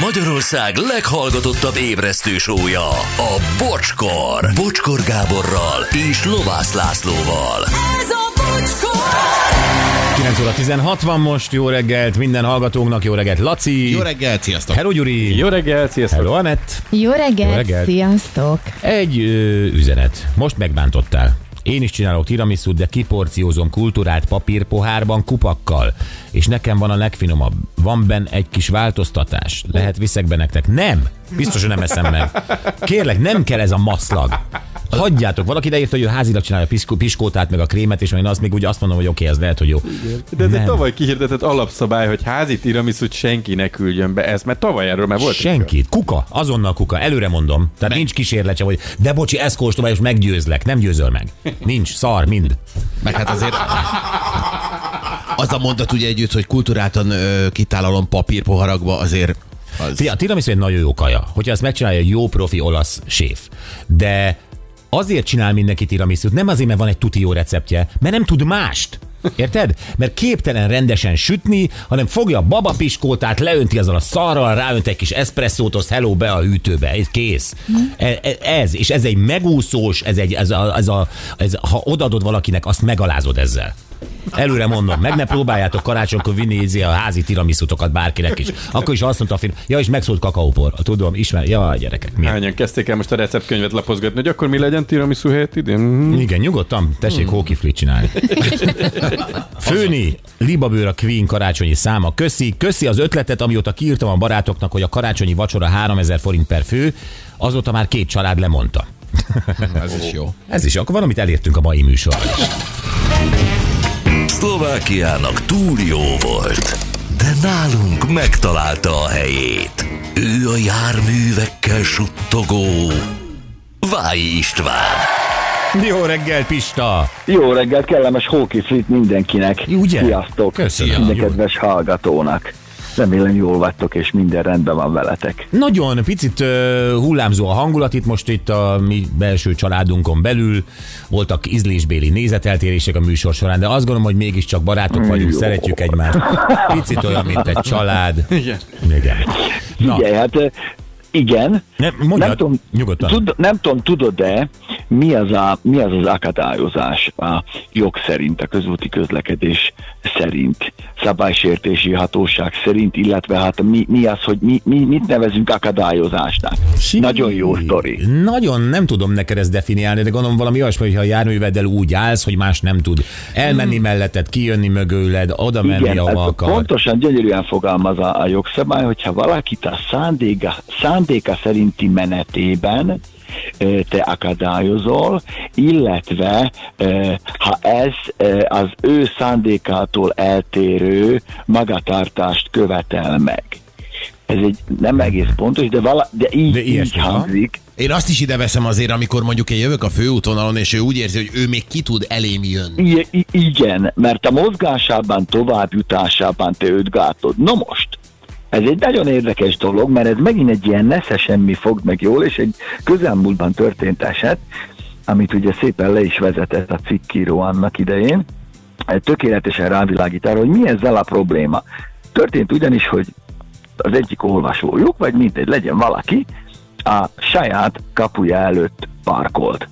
Magyarország leghallgatottabb ébresztő sója, a Bocskor. Bocskor Gáborral és Lovász Lászlóval. Ez a bocskor! 9 óra 16 van most, jó reggelt minden hallgatónknak, jó reggelt Laci. Jó reggelt, sziasztok! Hello Gyuri. Jó reggelt, sziasztok! Hello Anett. Jó reggelt, Jó reggelt. sziasztok! Egy ö, üzenet. Most megbántottál. Én is csinálok tiramisút, de kiporciózom kultúrált papírpohárban kupakkal. És nekem van a legfinomabb. Van benne egy kis változtatás. Lehet viszek be nektek. Nem! Biztos, hogy nem eszem meg. Kérlek, nem kell ez a maszlag. Hagyjátok, valaki ideírta, hogy ő házilag csinálja a piszkó, piskótát, meg a krémet, és én azt még úgy azt mondom, hogy oké, ez lehet, hogy jó. De ez egy Nem. tavaly kihirdetett alapszabály, hogy házi tiramisút senki ne küldjön be ezt, mert tavaly erről már volt. egy Senkit. Kuka. Azonnal kuka. Előre mondom. Tehát nincs kísérlet sem, hogy de bocsi, ezt kóstolva, és meggyőzlek. Nem győzöl meg. Nincs. Szar, mind. Meg hát azért az a mondat ugye együtt, hogy kulturáltan ö, kitálalom papírpoharakba, azért az... Fia, a tiramisu egy nagyon jó kaja. Hogyha ezt megcsinálja egy jó profi olasz séf. De azért csinál mindenki tiramisút, nem azért, mert van egy tuti jó receptje, mert nem tud mást. Érted? Mert képtelen rendesen sütni, hanem fogja a babapiskótát, leönti azzal a szarral, ráönt egy kis eszpresszót, azt hello be a hűtőbe, ez kész. E- e- Ez, és ez egy megúszós, ez egy, ez a, ez a, ez, ha odaadod valakinek, azt megalázod ezzel. Előre mondom, meg ne próbáljátok karácsonykor vinni ízi a házi tiramiszutokat bárkinek is. Akkor is azt mondta a film, ja, és megszólt kakaópor. Tudom, ismer, ja, gyerekek, mi? Hányan kezdték el most a receptkönyvet lapozgatni, hogy akkor mi legyen tiramisu helyett idén? Mhm. Igen, nyugodtan, tessék hókiflit csinálni. Főni, Libabőr a Queen karácsonyi száma. Köszi, köszi az ötletet, amióta kiírtam a barátoknak, hogy a karácsonyi vacsora 3000 forint per fő, azóta már két család lemondta. Ez is jó. Ez is, akkor valamit elértünk a mai műsorral is. Szlovákiának túl jó volt, de nálunk megtalálta a helyét. Ő a járművekkel suttogó Vályi István. Jó reggel, Pista! Jó reggelt, kellemes hókiflit mindenkinek. Ugye? Sziasztok. Köszönöm. Minden kedves hallgatónak. Remélem jól vagytok, és minden rendben van veletek. Nagyon picit uh, hullámzó a hangulat itt most itt a mi belső családunkon belül. Voltak ízlésbéli nézeteltérések a műsor során, de azt gondolom, hogy mégiscsak barátok vagyunk, Jó. szeretjük egymást. Picit olyan, mint egy család. Igen. Igen. Na, Ugye, hát igen. nem, mondjad, nem tudom, nyugodtan. tud, nem tudom, tudod-e, mi az, a, mi az az akadályozás a jog szerint, a közúti közlekedés szerint, szabálysértési hatóság szerint, illetve hát mi, mi az, hogy mi, mi, mit nevezünk akadályozásnak. Sí. Nagyon jó sztori. Nagyon nem tudom neked ezt definiálni, de gondolom valami olyasmi, hogyha a járműveddel úgy állsz, hogy más nem tud elmenni melletted, kijönni mögőled, oda menni, Igen, ahova akar. pontosan gyönyörűen fogalmaz a, a jogszabály, hogyha valakit a szándéka, szándéka szerinti menetében te akadályozol, illetve ha ez az ő szándékától eltérő magatartást követel meg. Ez egy nem egész pontos, de, vala, de így, De így hangzik. Én azt is ide veszem azért, amikor mondjuk én jövök a főútvonalon, és ő úgy érzi, hogy ő még ki tud elém jönni. I- igen, mert a mozgásában, továbbjutásában te őt gátod. No most, ez egy nagyon érdekes dolog, mert ez megint egy ilyen nesze semmi fog meg jól, és egy közelmúltban történt eset, amit ugye szépen le is vezetett a cikkíró annak idején, tökéletesen rávilágít arra, hogy mi ezzel a probléma. Történt ugyanis, hogy az egyik olvasójuk, vagy mindegy, legyen valaki, a saját kapuja előtt parkolt.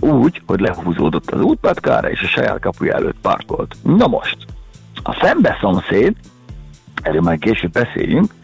Úgy, hogy lehúzódott az útpatkára, és a saját kapuja előtt parkolt. Na most, a szembe szomszéd, erről majd később beszéljünk,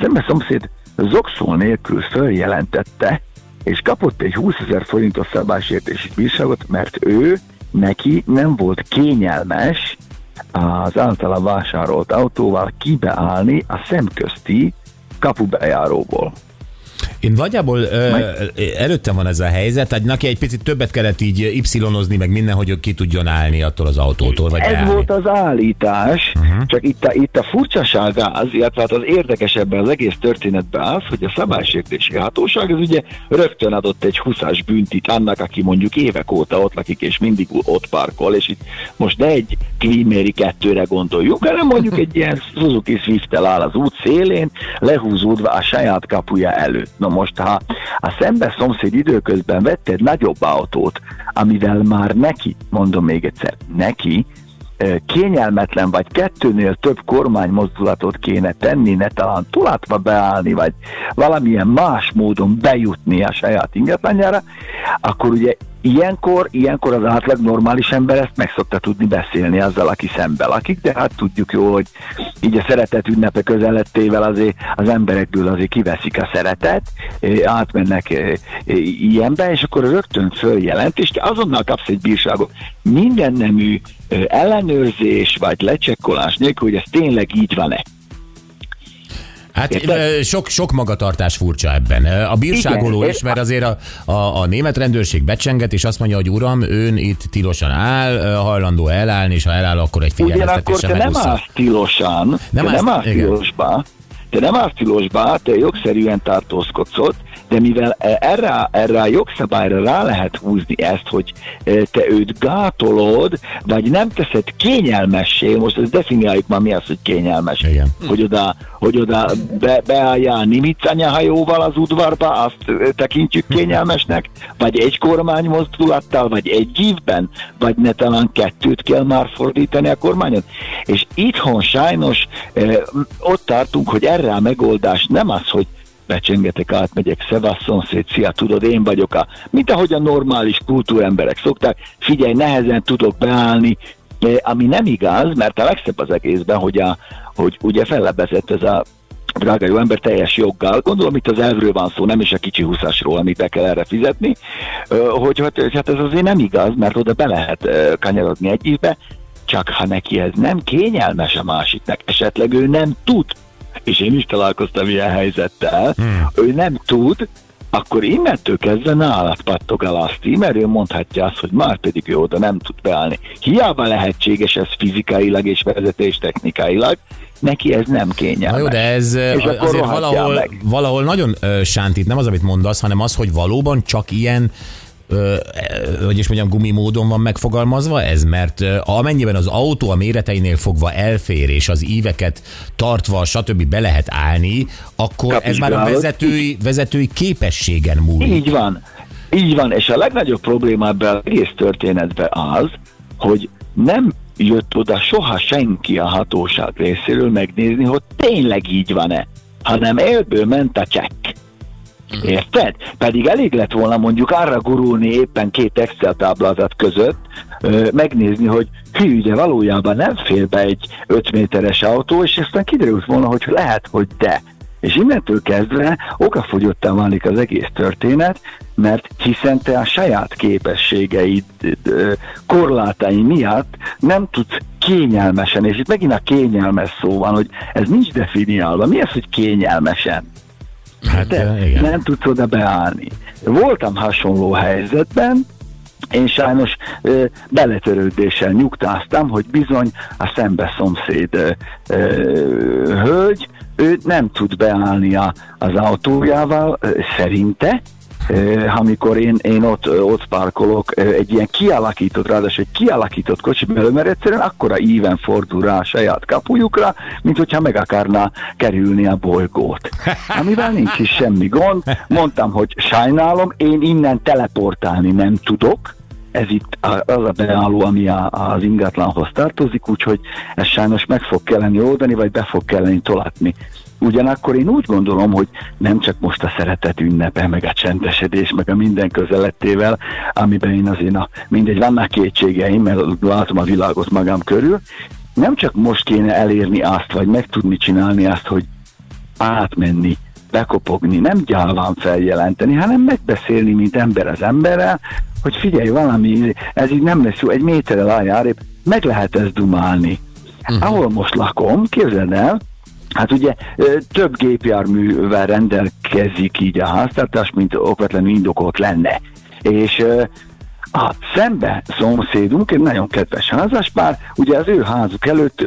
szembe szomszéd zokszól nélkül följelentette, és kapott egy 20 ezer forintos szabálysértési bírságot, mert ő, neki nem volt kényelmes az általa vásárolt autóval kibeállni a szemközti kapubejáróból. Én nagyjából ö, előttem van ez a helyzet, tehát neki egy picit többet kellett így y meg minden, hogy ki tudjon állni attól az autótól, vagy Ez beállni. volt az állítás, uh-huh. csak itt a, itt a furcsaság az, illetve hát az érdekesebben az egész történetben az, hogy a szabálysértési hatóság ez ugye rögtön adott egy 20-as büntit annak, aki mondjuk évek óta ott lakik és mindig ott parkol, és itt most ne egy Kliméri kettőre gondoljuk, hanem mondjuk egy ilyen Suzuki swift áll az út szélén, lehúzódva a saját kapuja előtt. Na most, ha a szembe szomszéd időközben vett egy nagyobb autót, amivel már neki, mondom még egyszer, neki kényelmetlen, vagy kettőnél több kormánymozdulatot kéne tenni, ne talán tulátva beállni, vagy valamilyen más módon bejutni a saját ingatlanjára, akkor ugye Ilyenkor, ilyenkor az átlag normális ember ezt meg szokta tudni beszélni azzal, aki szembe lakik, de hát tudjuk jó, hogy így a szeretet ünnepe közelettével azért az emberekből azért kiveszik a szeretet, eh, átmennek eh, eh, ilyenbe, és akkor rögtön följelent, és azonnal kapsz egy bírságot. Minden nemű ellenőrzés vagy lecsekkolás nélkül, hogy ez tényleg így van-e. Hát Érted? sok, sok magatartás furcsa ebben. A bírságoló Igen, is, mert azért a, a, a német rendőrség becsenget, és azt mondja, hogy uram, ön itt tilosan áll, hajlandó elállni, és ha eláll, akkor egy Ugyanakkor figyelmeztetéssel te nem állsz tilosan, Nem állsz- nem állsz tilosba, te nem állsz tilosba, te jogszerűen tartózkodsz ott, de mivel eh, erre, erre a jogszabályra rá lehet húzni ezt, hogy eh, te őt gátolod, vagy nem teszed kényelmessé, most ezt definiáljuk már mi az, hogy kényelmes. Igen. Hogy oda, hogy oda be, beálljál Nimitz anyahajóval az udvarba, azt tekintjük kényelmesnek, vagy egy kormány mozdulattal, vagy egy évben, vagy ne talán kettőt kell már fordítani a kormányon. És itthon sajnos ott tartunk, hogy erre a megoldás nem az, hogy becsengetek, átmegyek, szevasz szomszéd, szia, tudod, én vagyok a, mint ahogy a normális kultúremberek szokták, figyelj, nehezen tudok beállni, ami nem igaz, mert a legszebb az egészben, hogy, a, hogy ugye fellebezett ez a drága jó ember teljes joggal, gondolom itt az elvről van szó, nem is a kicsi húszásról, amit be kell erre fizetni, ö, hogy hát, ez azért nem igaz, mert oda be lehet kanyarodni egy évbe, csak ha neki ez nem kényelmes a másiknak, esetleg ő nem tud, és én is találkoztam ilyen helyzettel, hmm. ő nem tud, akkor innentől kezdve nálad pattog a laszti, mert ő mondhatja azt, hogy már pedig ő oda nem tud beállni. Hiába lehetséges ez fizikailag és vezetés technikailag, neki ez nem kényelmes. Na jó, de ez És azért valahol, meg. valahol nagyon sántít, nem az, amit mondasz, hanem az, hogy valóban csak ilyen hogy is mondjam, gumi módon van megfogalmazva ez, mert amennyiben az autó a méreteinél fogva elfér, és az íveket tartva, stb. be lehet állni, akkor ez már a Kapizsgálod. vezetői, vezetői képességen múlik. Így van. Így van, és a legnagyobb probléma ebben az egész történetben az, hogy nem jött oda soha senki a hatóság részéről megnézni, hogy tényleg így van-e, hanem élből ment a csekk. Érted? Pedig elég lett volna mondjuk arra gurulni éppen két Excel táblázat között, ö, megnézni, hogy hű, de valójában nem fér be egy 5 méteres autó, és aztán kiderült volna, hogy lehet, hogy de. És innentől kezdve okafogyottá válik az egész történet, mert hiszen te a saját képességeid ö, korlátái miatt nem tudsz kényelmesen, és itt megint a kényelmes szó van, hogy ez nincs definiálva. Mi az, hogy kényelmesen? Hát de igen. nem tudsz oda beállni. Voltam hasonló helyzetben, én sajnos ö, beletörődéssel nyugtáztam, hogy bizony a szembe szomszéd ö, ö, hölgy, ő nem tud beállni a, az autójával, ö, szerinte, amikor én, én ott, ott parkolok, egy ilyen kialakított, ráadásul egy kialakított kocsi belőle, mert egyszerűen akkora íven fordul rá a saját kapujukra, mint hogyha meg akarná kerülni a bolygót. Amivel nincs is semmi gond. Mondtam, hogy sajnálom, én innen teleportálni nem tudok, ez itt az a beálló, ami a, az ingatlanhoz tartozik, úgyhogy ez sajnos meg fog kelleni oldani, vagy be fog kelleni tolatni. Ugyanakkor én úgy gondolom, hogy nem csak most a szeretet ünnepe, meg a csendesedés, meg a minden közelettével, amiben én azért, na, mindegy, vannak kétségeim, mert látom a világot magam körül, nem csak most kéne elérni azt, vagy meg tudni csinálni azt, hogy átmenni, bekopogni, nem gyáván feljelenteni, hanem megbeszélni, mint ember az emberrel, hogy figyelj, valami, ez így nem lesz jó, egy méterrel álljár, meg lehet ezt dumálni. Uh-huh. Ahol most lakom, képzeld el, Hát ugye több gépjárművel rendelkezik így a háztartás, mint okvetlenül indokolt lenne. És a szembe szomszédunk, egy nagyon kedves házaspár, ugye az ő házuk előtt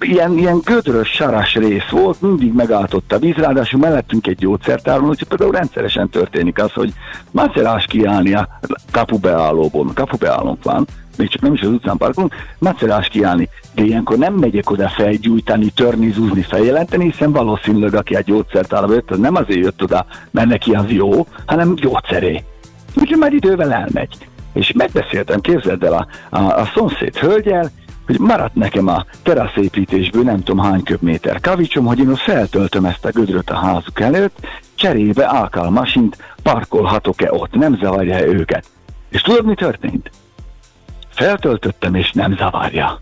ilyen, ilyen gödrös, saras rész volt, mindig megáltott a víz, ráadásul mellettünk egy gyógyszertáron, úgyhogy például rendszeresen történik az, hogy macerás kiállni a kapubeállóból, kapubeállónk van, még csak nem is az utcán parkolunk, macerás kiállni. De ilyenkor nem megyek oda felgyújtani, törni, zúzni, feljelenteni, hiszen valószínűleg aki a gyógyszertárba jött, az nem azért jött oda, mert neki az jó, hanem gyógyszeré. Úgyhogy már idővel elmegy. És megbeszéltem, képzeld el a, a, a szomszéd hölgyel, hogy maradt nekem a teraszépítésből nem tudom hány köbméter kavicsom, hogy én ott feltöltöm ezt a gödröt a házuk előtt, cserébe alkalmasint parkolhatok-e ott, nem zavarja őket. És tudod, mi történt? Feltöltöttem, és nem zavarja.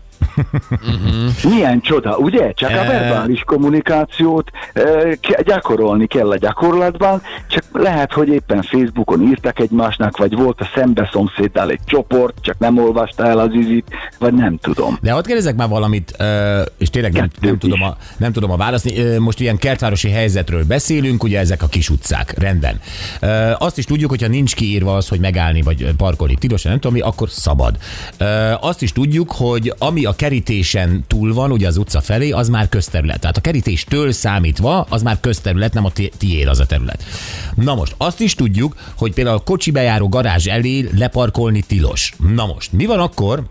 Milyen csoda, ugye? Csak a Eh. verbális kommunikációt eh, gyakorolni kell a gyakorlatban, csak lehet, hogy éppen Facebookon írtak egymásnak, vagy volt a szembe szomszéddal egy csoport, csak nem olvasta el az üzit, vagy nem tudom. De ott kérdezek már valamit, ö, és tényleg nem, nem, tudom a, nem tudom a válaszni. Most ilyen kertvárosi helyzetről beszélünk, ugye ezek a kis utcák, rendben. Azt is tudjuk, hogyha nincs kiírva az, hogy megállni vagy parkolni tilosan, nem tudom mi, akkor szabad. Azt is tudjuk, hogy ami a kerítésen túl van, ugye az utca felé, az már közterület. Tehát a kerítéstől számítva, az már közterület, nem a ti- tiéd az a terület. Na most, azt is tudjuk, hogy például a kocsi bejáró garázs elé leparkolni tilos. Na most, mi van akkor,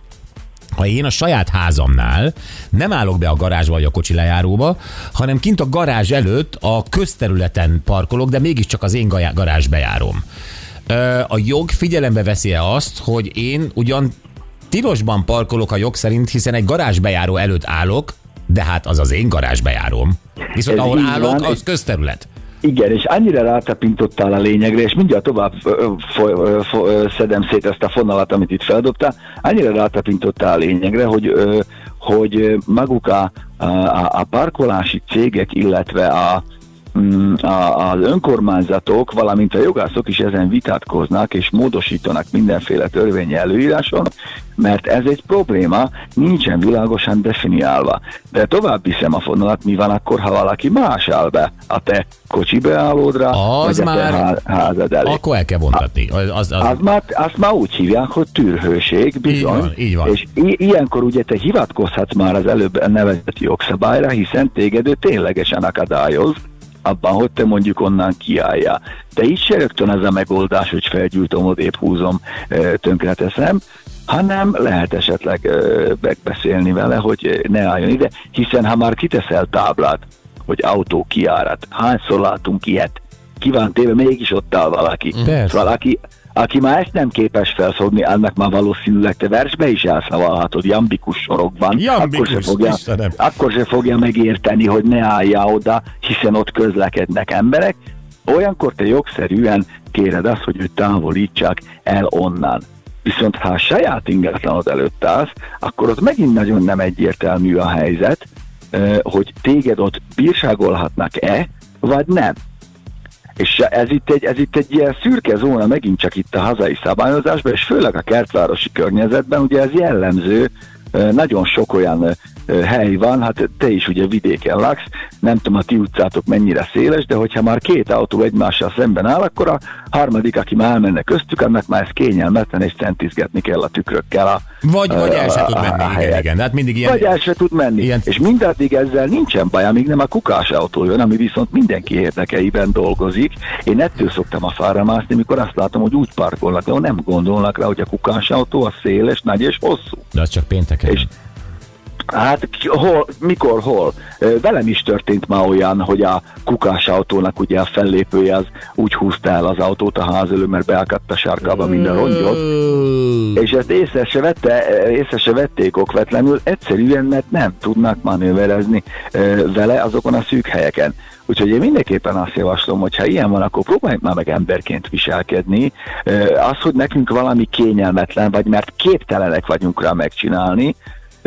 ha én a saját házamnál nem állok be a garázsba vagy a kocsi lejáróba, hanem kint a garázs előtt a közterületen parkolok, de mégiscsak az én garázs bejárom. A jog figyelembe veszi-e azt, hogy én ugyan tilosban parkolok a jog szerint, hiszen egy garázs bejáró előtt állok, de hát az az én garázs bejárom. Viszont Ez ahol állok, van, az közterület. Igen, és annyira rátapintottál a lényegre, és mindjárt tovább fo- fo- szedem szét ezt a fonalat, amit itt feldobtál, annyira rátapintottál a lényegre, hogy, hogy maguk a, a, a parkolási cégek, illetve a, az önkormányzatok, valamint a jogászok is ezen vitatkoznak és módosítanak mindenféle törvényi előíráson, mert ez egy probléma, nincsen világosan definiálva. De tovább viszem a fonalat, mi van akkor, ha valaki más áll be a te kocsi beállódra, Az vagy a te már- há- házad elé. Akkor el kell vontatni. Az, az, az, Az már, azt már úgy hívják, hogy tűrhőség, bizony. Így van, így van. És i- ilyenkor ugye te hivatkozhatsz már az előbb nevezett jogszabályra, hiszen téged ő ténylegesen akadályoz, abban, hogy te mondjuk onnan kiálljál. De így se rögtön ez a megoldás, hogy felgyújtom, odébb húzom, tönkreteszem, hanem lehet esetleg megbeszélni vele, hogy ne álljon ide, hiszen ha már kiteszel táblát, hogy autó kiárat, hányszor látunk ilyet, ki van téve, mégis ott áll valaki. Persze. Szóval aki, már ezt nem képes felfogni, annak már valószínűleg te versbe is elszavalhatod jambikus sorokban. Jambikus, akkor, se fogja, Istenem. akkor se fogja megérteni, hogy ne állja oda, hiszen ott közlekednek emberek. Olyankor te jogszerűen kéred azt, hogy őt távolítsák el onnan. Viszont ha a saját ingatlanod előtt állsz, akkor ott megint nagyon nem egyértelmű a helyzet, hogy téged ott bírságolhatnak-e, vagy nem. És ez itt, egy, ez itt egy ilyen szürke zóna megint csak itt a hazai szabályozásban, és főleg a kertvárosi környezetben, ugye ez jellemző, nagyon sok olyan hely van, hát te is ugye vidéken laksz, nem tudom a ti utcátok mennyire széles, de hogyha már két autó egymással szemben áll, akkor a harmadik, aki már elmenne köztük, annak már ez kényelmetlen, és centizgetni kell a tükrökkel a vagy, vagy el se tud a- a menni, igen, igen. Hát mindig ilyen... Vagy el se tud menni. Ilyen- És mindaddig ezzel nincsen baj, amíg nem a kukás autó jön, ami viszont mindenki érdekeiben dolgozik. Én ettől szoktam a fára mászni, mikor azt látom, hogy úgy parkolnak, de nem gondolnak rá, hogy a kukás autó a széles, nagy és hosszú. De az csak pénteken. És- Hát ki- hol, mikor, hol? Velem is történt már olyan, hogy a kukás autónak ugye a fellépője az úgy húzta el az autót a ház elő, mert beakadt a sarkába minden rongyot, és ezt észre se, vette, észre se vették okvetlenül, egyszerűen, mert nem tudnak manőverezni vele azokon a szűk helyeken. Úgyhogy én mindenképpen azt javaslom, hogy ha ilyen van, akkor próbáljuk már meg emberként viselkedni. Az, hogy nekünk valami kényelmetlen, vagy mert képtelenek vagyunk rá megcsinálni,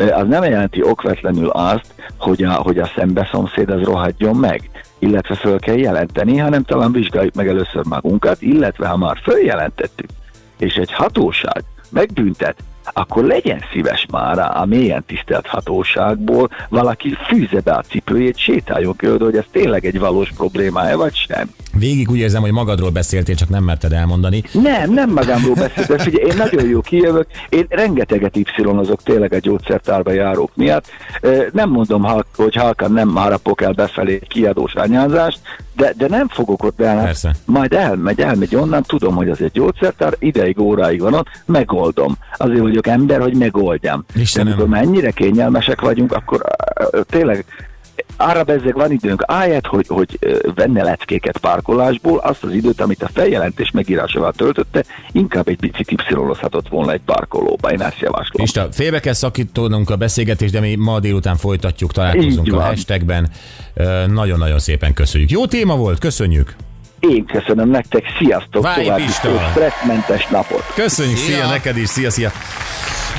az nem jelenti okvetlenül azt, hogy a, hogy a szembeszomszéd az rohadjon meg illetve föl kell jelenteni, hanem talán vizsgáljuk meg először magunkat, illetve ha már följelentettük, és egy hatóság megbüntet, akkor legyen szíves már a mélyen tisztelt hatóságból valaki fűze be a cipőjét, sétáljon körül, hogy ez tényleg egy valós problémája, vagy sem. Végig úgy érzem, hogy magadról beszéltél, csak nem merted elmondani. Nem, nem magamról beszéltem. Figyelj, én nagyon jó kijövök, én rengeteget y azok tényleg a gyógyszertárba járók miatt. Nem mondom, hogy halkan nem harapok el befelé kiadós anyázást, de, de nem fogok ott el. Persze. Majd elmegy, elmegy onnan, tudom, hogy az egy gyógyszertár, ideig, óráig van ott, megoldom. Azért vagyok ember, hogy megoldjam. Istenem. De amikor már ennyire kényelmesek vagyunk, akkor tényleg arra bezzeg van időnk, ahelyett, hogy, hogy venne leckéket parkolásból, azt az időt, amit a feljelentés megírásával töltötte, inkább egy picit y volna egy parkolóba. Én ezt javaslom. Pista, félbe kell szakítónunk a beszélgetést, de mi ma délután folytatjuk, találkozunk Így a van. hashtagben. Nagyon-nagyon szépen köszönjük. Jó téma volt, köszönjük. Én köszönöm nektek, sziasztok, Váj, további Pista! napot. Köszönjük, szia, Szia. szia neked is, szia, szia.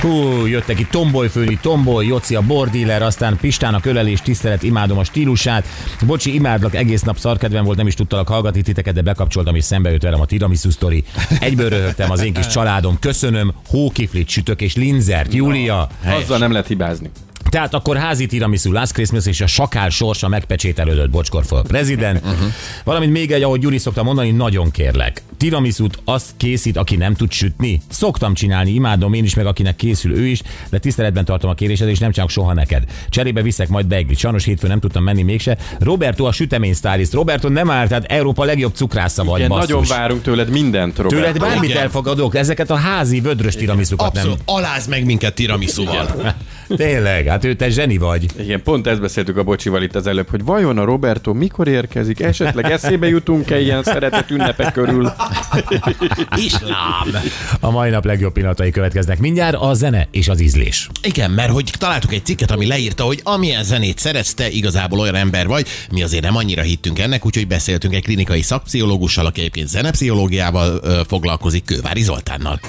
Hú, jöttek itt Tomboly főni, Tomboly, Joci a bordíler, aztán Pistának ölelés, tisztelet, imádom a stílusát. Bocsi, imádlak, egész nap szarkedvem volt, nem is tudtalak hallgatni titeket, de bekapcsoltam és szembe jött velem a tiramisu sztori. Egyből röhögtem az én kis családom. Köszönöm, hókiflit, sütök és linzert. Júlia. Azzal nem lehet hibázni. Tehát akkor házi tiramisu, Last Christmas és a sakál sorsa megpecsételődött Bocskor for President. Uh-huh. Valamint még egy, ahogy Gyuri szokta mondani, nagyon kérlek. Tiramisut azt készít, aki nem tud sütni. Szoktam csinálni, imádom én is, meg akinek készül ő is, de tiszteletben tartom a kérésed, és nem csak soha neked. Cserébe viszek majd beiglit. Sajnos hétfőn nem tudtam menni mégse. Roberto a sütemény stylist. Roberto nem áll, tehát Európa legjobb cukrásza vagy, Igen, basszus. nagyon várunk tőled mindent, Robert. Tőled bármit Igen. elfogadok, ezeket a házi vödrös tiramisukat nem. Abszolút, aláz meg minket tiramisuval. Tényleg, hát ő te zseni vagy. Igen, pont ezt beszéltük a bocsival itt az előbb, hogy vajon a Roberto mikor érkezik, esetleg eszébe jutunk-e ilyen szeretett ünnepek körül. Islám. A mai nap legjobb pillanatai következnek mindjárt, a zene és az ízlés. Igen, mert hogy találtuk egy cikket, ami leírta, hogy amilyen zenét szeretsz, te igazából olyan ember vagy, mi azért nem annyira hittünk ennek, úgyhogy beszéltünk egy klinikai szakpszichológussal, aki egyébként zenepszichológiával foglalkozik, Kővári Zoltánnal.